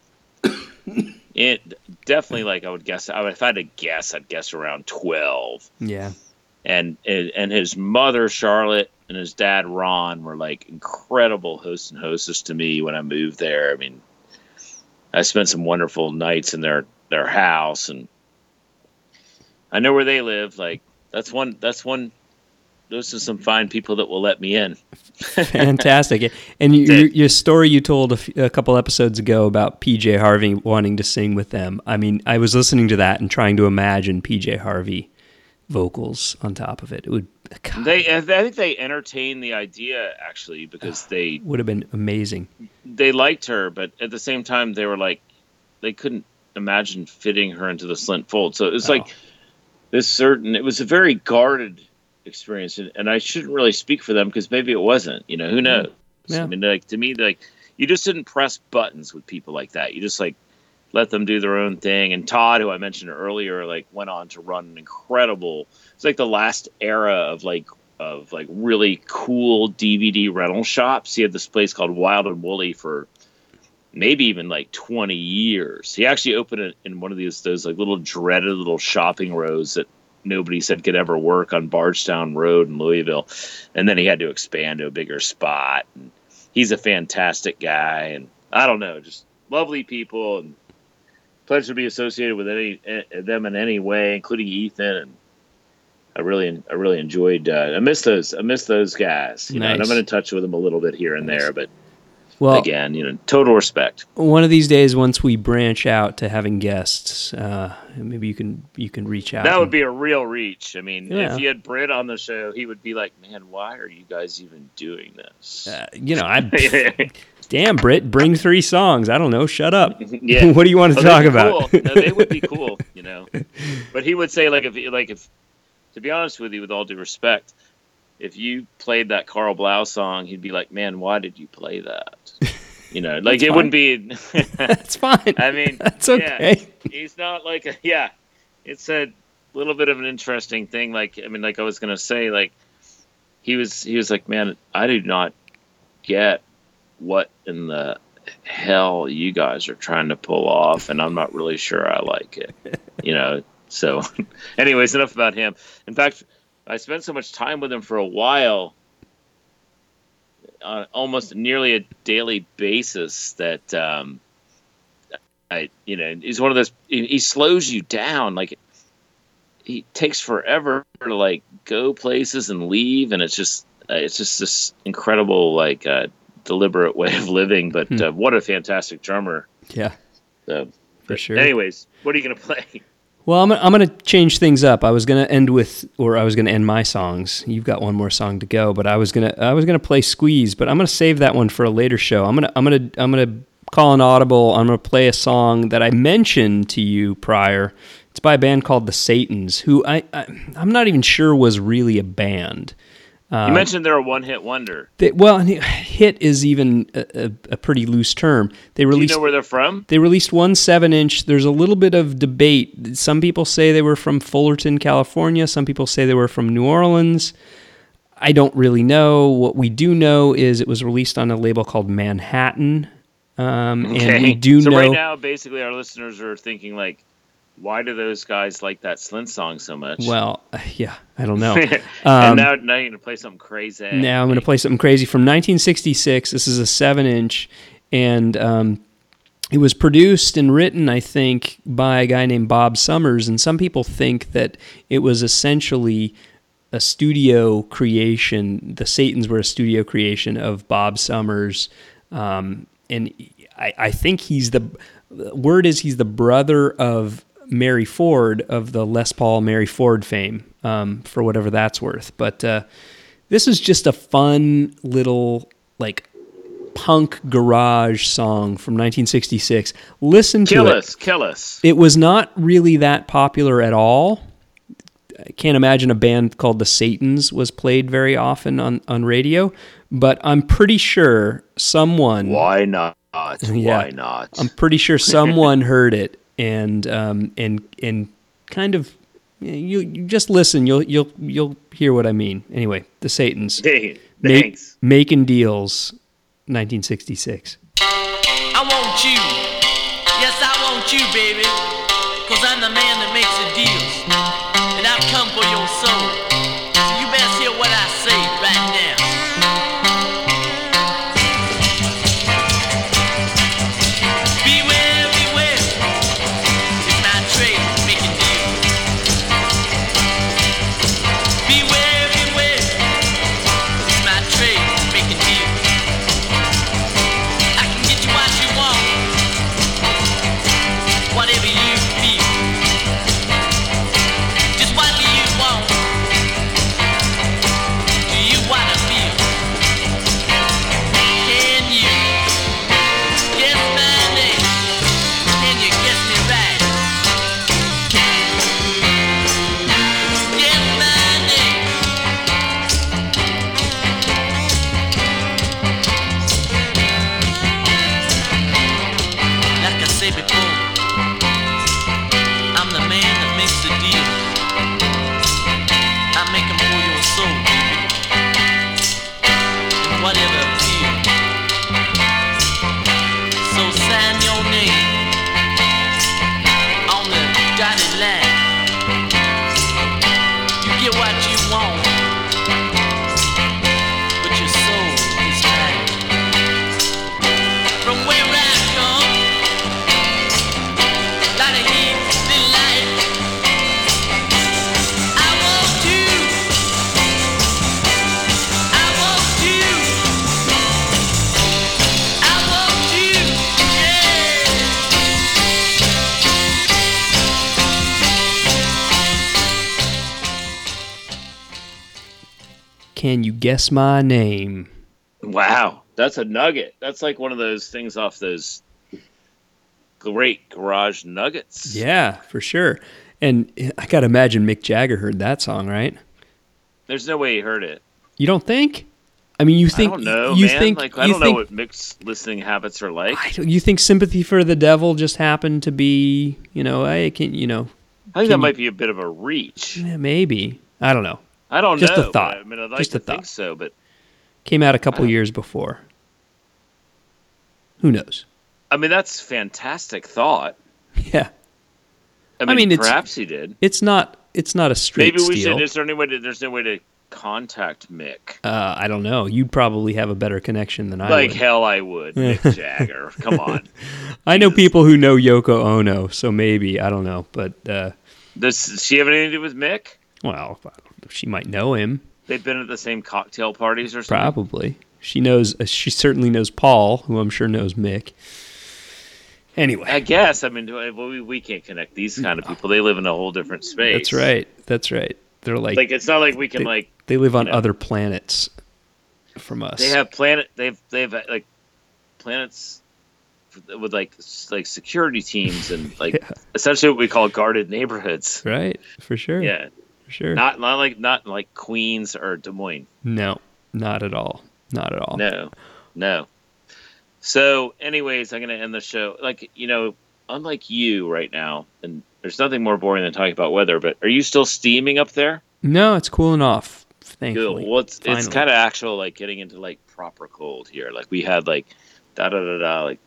it definitely like I would guess. I would, if I had to guess, I'd guess around twelve. Yeah. And and his mother Charlotte and his dad Ron were like incredible hosts and hostess to me when I moved there. I mean, I spent some wonderful nights in their their house, and I know where they live. Like that's one. That's one. Those are some fine people that will let me in. Fantastic. And you, your, your story you told a, f- a couple episodes ago about PJ Harvey wanting to sing with them. I mean, I was listening to that and trying to imagine PJ Harvey vocals on top of it. It would God, They, I think they entertained the idea actually because ah, they would have been amazing. they liked her, but at the same time they were like they couldn't imagine fitting her into the slint fold. So it was Oh. like this certain. It was a very guarded experience, and, and I shouldn't really speak for them because maybe it wasn't. You know, who knows? Yeah. I mean, like to me, like you just didn't press buttons with people like that. You just like let them do their own thing. And Todd, who I mentioned earlier, like went on to run an incredible. It's like the last era of like of like really cool DVD rental shops. He had this place called Wild and Woolly for maybe even like 20 years. He actually opened it in one of these those like little dreaded little shopping rows that nobody said could ever work on Bardstown Road in Louisville. And then he had to expand to a bigger spot. And he's a fantastic guy and I don't know, just lovely people and pleasure to be associated with any eh, them in any way, including Ethan and I really, I really enjoyed. Uh, I miss those. I miss those guys. You know, and I'm in touch with them a little bit here and there, but Well, again, you know, total respect. one of these days, once we branch out to having guests, uh, maybe you can you can reach out. That would and- be a real reach. I mean, Yeah. if you had Britt on the show, he would be like, "Man, why are you guys even doing this?" uh, you know, I damn Britt, bring three songs. I don't know. Shut up. yeah. what do you want to Oh, talk about? Cool. No, they would be cool, you know. But he would say, like, if like if to be honest with you, with all due respect, if you played that Karl Blau song, he'd be like, "Man, why did you play that?" You know, like it wouldn't be. That's fine. I mean, That's yeah. okay. he's not like a, yeah. It's a little bit of an interesting thing. Like I mean, like I was gonna say, like he was he was like, man, I do not get what in the hell you guys are trying to pull off, and I'm not really sure I like it. you know. So, anyways, enough about him. In fact, I spent so much time with him for a while, on almost nearly a daily basis, that um, I, you know, he's one of those. He, he slows you down. Like he takes forever to like go places and leave, and it's just, uh, it's just this incredible like uh, deliberate way of living. But Hmm. uh, what a fantastic drummer! Yeah, So, for sure. Anyways, what are you gonna play? Well, I'm, I'm going to change things up. I was going to end with, or I was going to end my songs. You've got one more song to go, but I was going to, I was going to play Squeeze, but I'm going to save that one for a later show. I'm going to, I'm going to, I'm going to call an audible. I'm going to play a song that I mentioned to you prior. It's by a band called the Satans, who I, I I'm not even sure was really a band. You mentioned they're a one-hit wonder. They, well, hit is even a, a, a pretty loose term. They Do you know where they're from? they released one seven inch. There's a little bit of debate. Some people say they were from Fullerton, California. Some people say they were from New Orleans. I don't really know. What we do know is it was released on a label called Manhattan. Um, And we do so know. right now, basically, our listeners are thinking like, why do those guys like that Slint song so much? well, yeah, I don't know. and Um, now, now you're gonna play something crazy. Now I'm going to play something crazy from 1966. This is a seven inch, and um, it was produced and written, I think, by a guy named Bob Summers. And some people think that it was essentially a studio creation. The Satans were a studio creation of Bob Summers, um, and I, I think he's the word is he's the brother of Mary Ford of the Les Paul Mary Ford fame, um, for whatever that's worth. But uh, this is just a fun little like punk garage song from 1966. Listen to kill it. us, kill us. It was not really that popular at all. I can't imagine a band called the Satans was played very often on, on radio, but I'm pretty sure someone Why not? Yeah. Why not? I'm pretty sure someone heard it and um, and and kind of you, you just listen. You'll you'll you'll hear what I mean. Anyway, the Satans Hey, make, making deals, 1966. I want you. Yes, I want you, baby. Cause I'm the man guess my name? Wow, that's a nugget. That's like one of those things off those great garage nuggets. Yeah, for sure. And I got to imagine Mick Jagger heard that song, right? There's no way he heard it. You don't think? I mean, you think I don't know, you man. think like I don't think, know what Mick's listening habits are like. I don't- you think "Sympathy for the Devil" just happened to be, you know, I can, you know, I think that you- might be a bit of a reach. eh, maybe I don't know. I don't know. Just a thought. I mean, I'd like Just to a thought. so, but Came out a couple years before. Who knows? I mean, that's fantastic thought. Yeah, I mean, mean, it's- perhaps he did. it's not. It's not a straight Maybe we steal. should. Is there any way to? There's no way to contact Mick. Uh, I don't know. You'd probably have a better connection than I like would. hell, I would. Mick Jagger. Come on. I know people who know Yoko Ono, so maybe I don't know. But uh, Does does she have anything to do with Mick? well, I don't know. She might know him. They've been at the same cocktail parties or something. Probably. She knows. Uh, she certainly knows Paul, who I'm sure knows Mick. Anyway, I guess. I mean, do I- well, we we can't connect these kind of people. They live in a whole different space. that's right. That's right. They're like, Like it's not like we can they, like they live on know. other planets from us. they have planet. They've they've uh, like planets with like like security teams and like Yeah. essentially what we call guarded neighborhoods. right for sure. Yeah, sure. not not like not like Queens or Des Moines. no, not at all. Not at all. No, no. So, anyways, I'm gonna end the show. Like you know, unlike you right now, and there's nothing more boring than talking about weather. But are you still steaming up there? No, it's cooling off. Good. Thankfully. Well, it's it's kind of actual like getting into like proper cold here. Like we had like da da da da like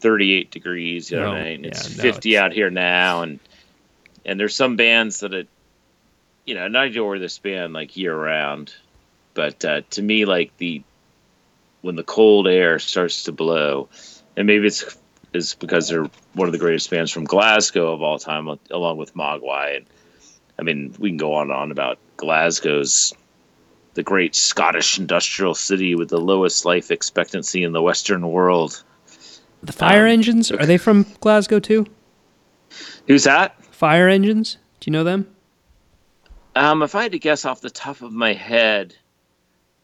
38 degrees the other No, night, and it's yeah, no, 50 it's- out here now, and and there's some bands that it, you know, and I adore this band like year round, but uh, to me like the when the cold air starts to blow, and maybe it's is because they're one of the greatest bands from Glasgow of all time, along with Mogwai. And I mean, we can go on and on about Glasgow's the great Scottish industrial city with the lowest life expectancy in the Western world. the fire um, engines are they from Glasgow too? Who's that? Fire engines? Do you know them? Um, if I had to guess off the top of my head,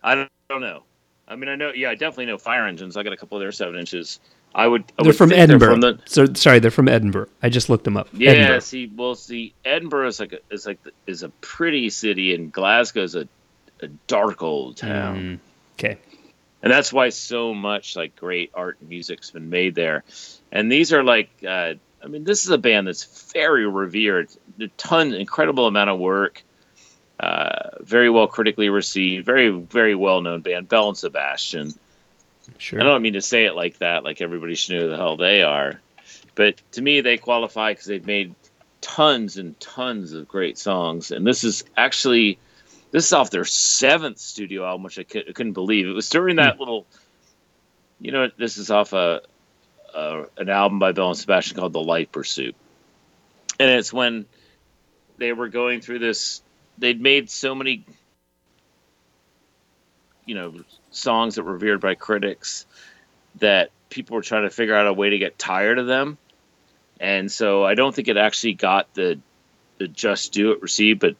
I don't, don't know. I mean, I know, yeah, I definitely know fire engines. I got a couple of their seven inches. I would. I They're would from Edinburgh. from the, so, sorry, they're from Edinburgh. I just looked them up. yeah, Edinburgh. see, well, see, Edinburgh is like a, is like the, is a pretty city, and Glasgow is a, a dark old town. Mm, okay. and that's why so much like great art and music's been made there and these are like uh, i mean this is a band that's very revered a ton incredible amount of work uh, very well critically received very very well known band belle and sebastian Sure. i don't mean to say it like that like everybody should know who the hell they are but to me they qualify because they've made tons and tons of great songs and this is actually this is off their seventh studio album, which I, cou- I couldn't believe. It was during that little, you know, this is off a, a an album by Belle and Sebastian called "The Life Pursuit," and it's when they were going through this. They'd made so many, you know, songs that were revered by critics that people were trying to figure out a way to get tired of them, and so I don't think it actually got the the just do it received, but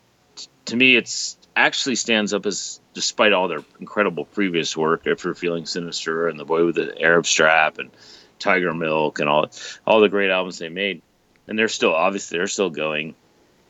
to me, it's actually stands up as, despite all their incredible previous work, If You're Feeling Sinister and The Boy with the Arab Strap and Tiger Milk and all all the great albums they made, and they're still obviously they're still going.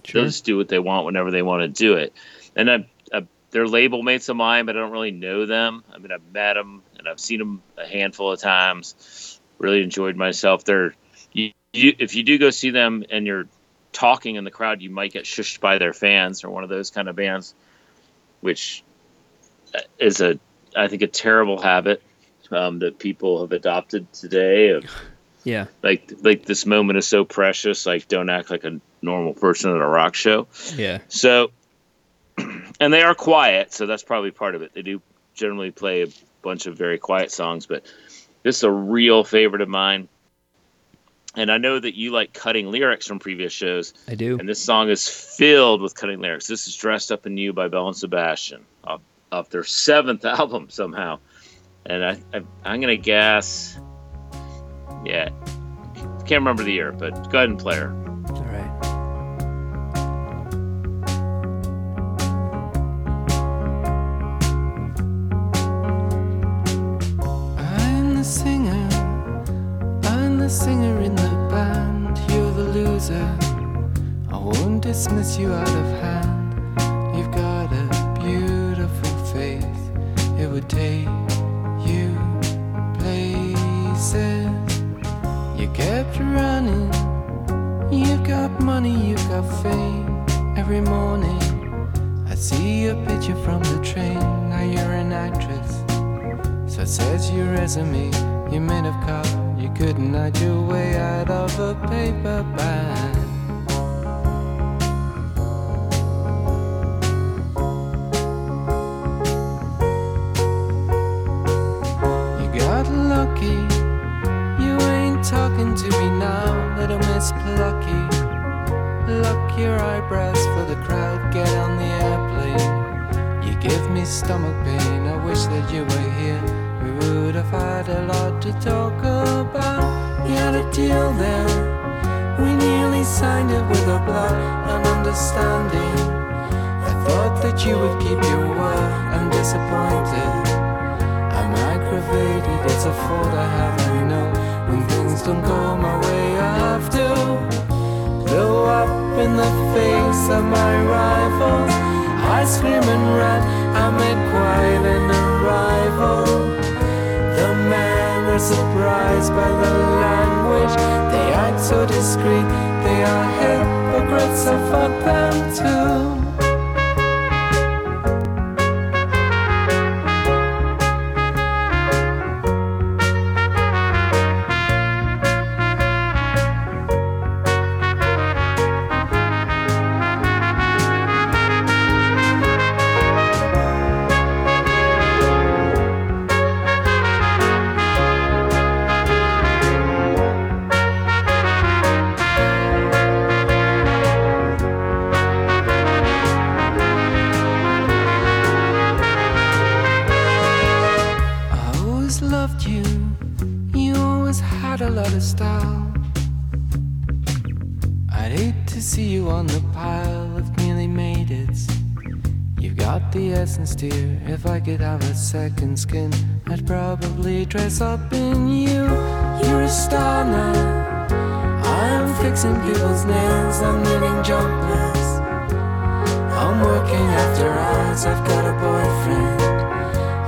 Sure. They'll just do what they want whenever they want to do it, and I, I, they're label mates of mine, but I don't really know them. I mean, I've met them and I've seen them a handful of times. Really enjoyed myself. They're you, you, if you do go see them and you're talking in the crowd, you might get shushed by their fans or one of those kind of bands, which is a I think a terrible habit um, that people have adopted today. Of Yeah. like like this moment is so precious. Like don't act like a normal person at a rock show. Yeah. So, and they are quiet, so that's probably part of it. They do generally play a bunch of very quiet songs, but this is a real favorite of mine. And I know that you like cutting lyrics from previous shows, I do. and this song is filled with cutting lyrics. This is Dressed Up in You by Belle and Sebastian off, off their seventh album somehow. And I, I, I'm going to guess, yeah, can't remember the year, but go ahead and play her. All right. Up in you. You're a star now. I'm fixing people's nails. I'm knitting jumpers. I'm working after hours. I've got a boyfriend.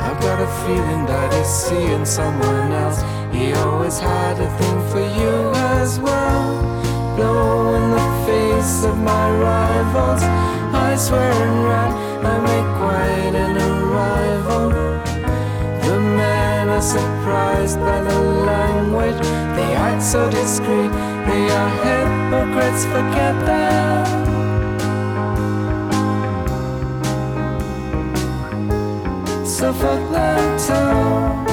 I've got a feeling that he's seeing someone else. He always had a thing for you as well. Blow in the face of my rivals. I swear and run, I surprised by the language. They act so discreet. They are hypocrites, forget that. So fuck that too.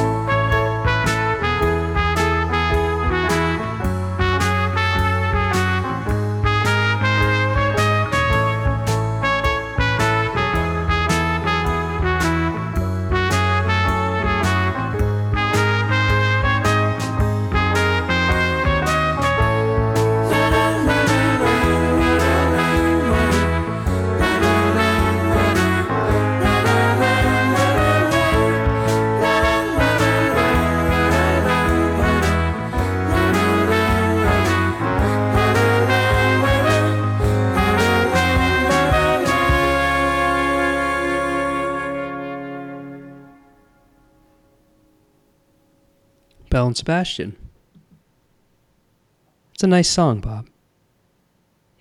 Belle and Sebastian. It's a nice song, Bob.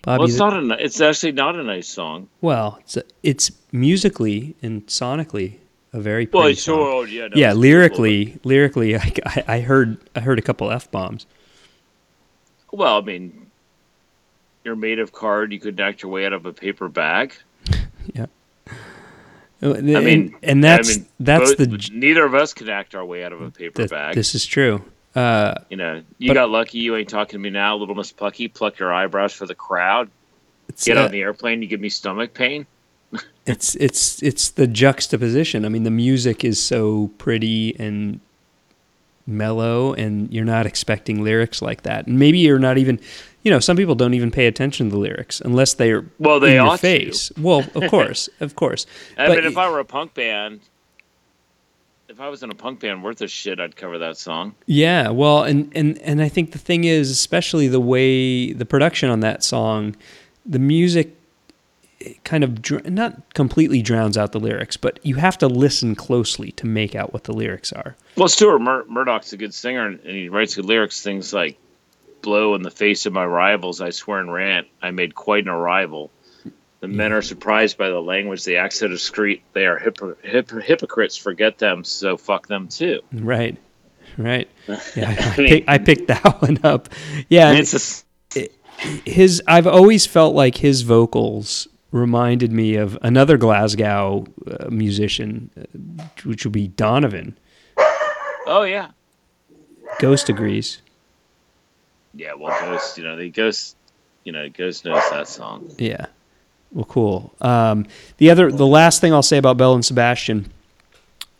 Bobby, well, it's not a. It's actually not a nice song. well, it's, a, it's musically and sonically a very Well, sure, song. oh, yeah, no, yeah, it's lyrically, lyrically, I, I, I heard I heard a couple f bombs. Well, I mean, you're made of card. You could act your way out of a paper bag. Yeah. I mean, and that's I mean, that's both- the neither of us can act our way out of a paper bag. this is true. Uh, you know, you but- got lucky. You ain't talking to me now, little Miss Plucky. Pluck your eyebrows for the crowd. Get uh, on the airplane. You give me stomach pain. it's it's it's the juxtaposition. I mean, the music is so pretty and mellow, and you're not expecting lyrics like that. And maybe you're not even, you know, some people don't even pay attention to the lyrics unless they're Well, they in your ought to. face. Well, of course, of course. I But mean, if I were a punk band, if I was in a punk band worth of shit, I'd cover that song. Yeah, well, and and and I think the thing is, especially the way the production on that song, the music kind of dr- not completely drowns out the lyrics, but you have to listen closely to make out what the lyrics are. Well, Stuart Mur- Murdoch's a good singer, and he writes good lyrics. Things like "Blow in the face of my rivals, I swear and rant, I made quite an arrival." The men are surprised by the language. the accent so street. They are hypo- hypocrites. Forget them. So fuck them too. Right, right. Yeah, I, I, mean- pick, I picked that one up. Yeah, it's just his. I've always felt like his vocals reminded me of another Glasgow uh, musician, uh, which would be Donovan. oh yeah, Ghost agrees. Yeah. Well, Ghost, you know, the Ghost, you know, Ghost knows that song. Yeah. Well, cool. Um, the other, the last thing I'll say about Belle and Sebastian,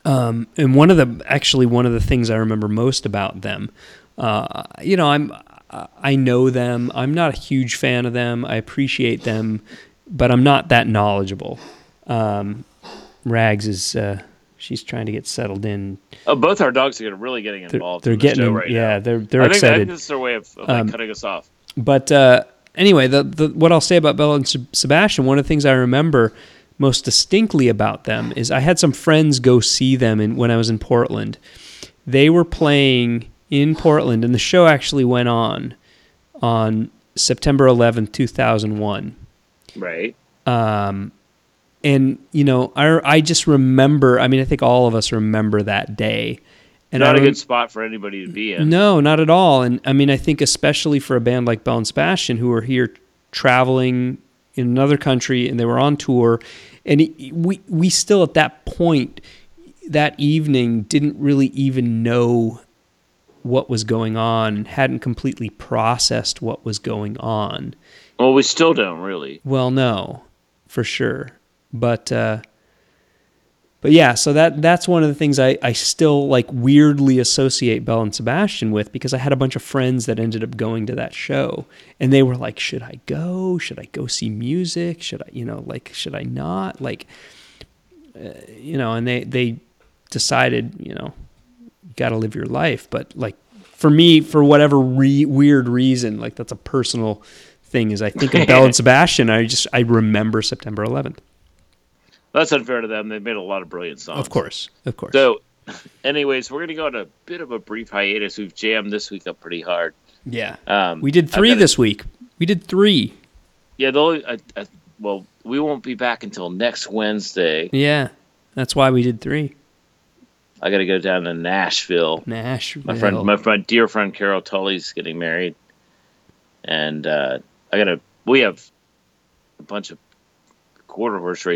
um, and one of the actually one of the things I remember most about them, uh, you know, I'm I know them. I'm not a huge fan of them. I appreciate them, but I'm not that knowledgeable. Um, Rags is uh, she's trying to get settled in. Oh, both our dogs are really getting They're, involved. they're in the getting show right yeah, now. they're they're I think, I excited. think this is their way of, of like, Um, cutting us off. But uh, anyway, the, the what I'll say about Bella and Sebastian, one of the things I remember most distinctly about them is I had some friends go see them in, when I was in Portland. They were playing in Portland, and the show actually went on on September 11th, 2001 Right. um, and you know, I I just remember. I mean, I think all of us remember that day. And Not I a good spot for anybody to be in. no, not at all. And I mean, I think especially for a band like Belle and Sebastian, who are here traveling in another country and they were on tour, and it- we we still at that point that evening didn't really even know what was going on, hadn't completely processed what was going on. Well, we still don't really. Well, no, for sure. But uh, but yeah, so that that's one of the things I, I still like weirdly associate Belle and Sebastian with because I had a bunch of friends that ended up going to that show and they were like, should I go? Should I go see music? Should I, you know, like, should I not? Like, uh, you know, and they they decided, you know, you got to live your life. But like for me, for whatever re- weird reason, like that's a personal thing. Is I think of Belle and Sebastian, I just I remember September 11th. That's unfair to them. They've made a lot of brilliant songs. Of course, of course. So, anyways, we're gonna go on a bit of a brief hiatus. We've jammed this week up pretty hard. yeah, Um, we did 3 gotta- this week. We did three. Yeah, the only, I, I, well, we won't be back until next Wednesday. Yeah, that's why we did three. I got to go down to Nashville. Nashville. My friend, my friend, dear friend Carol Tully's getting married, and uh, I got to. We have a bunch of quarter horse races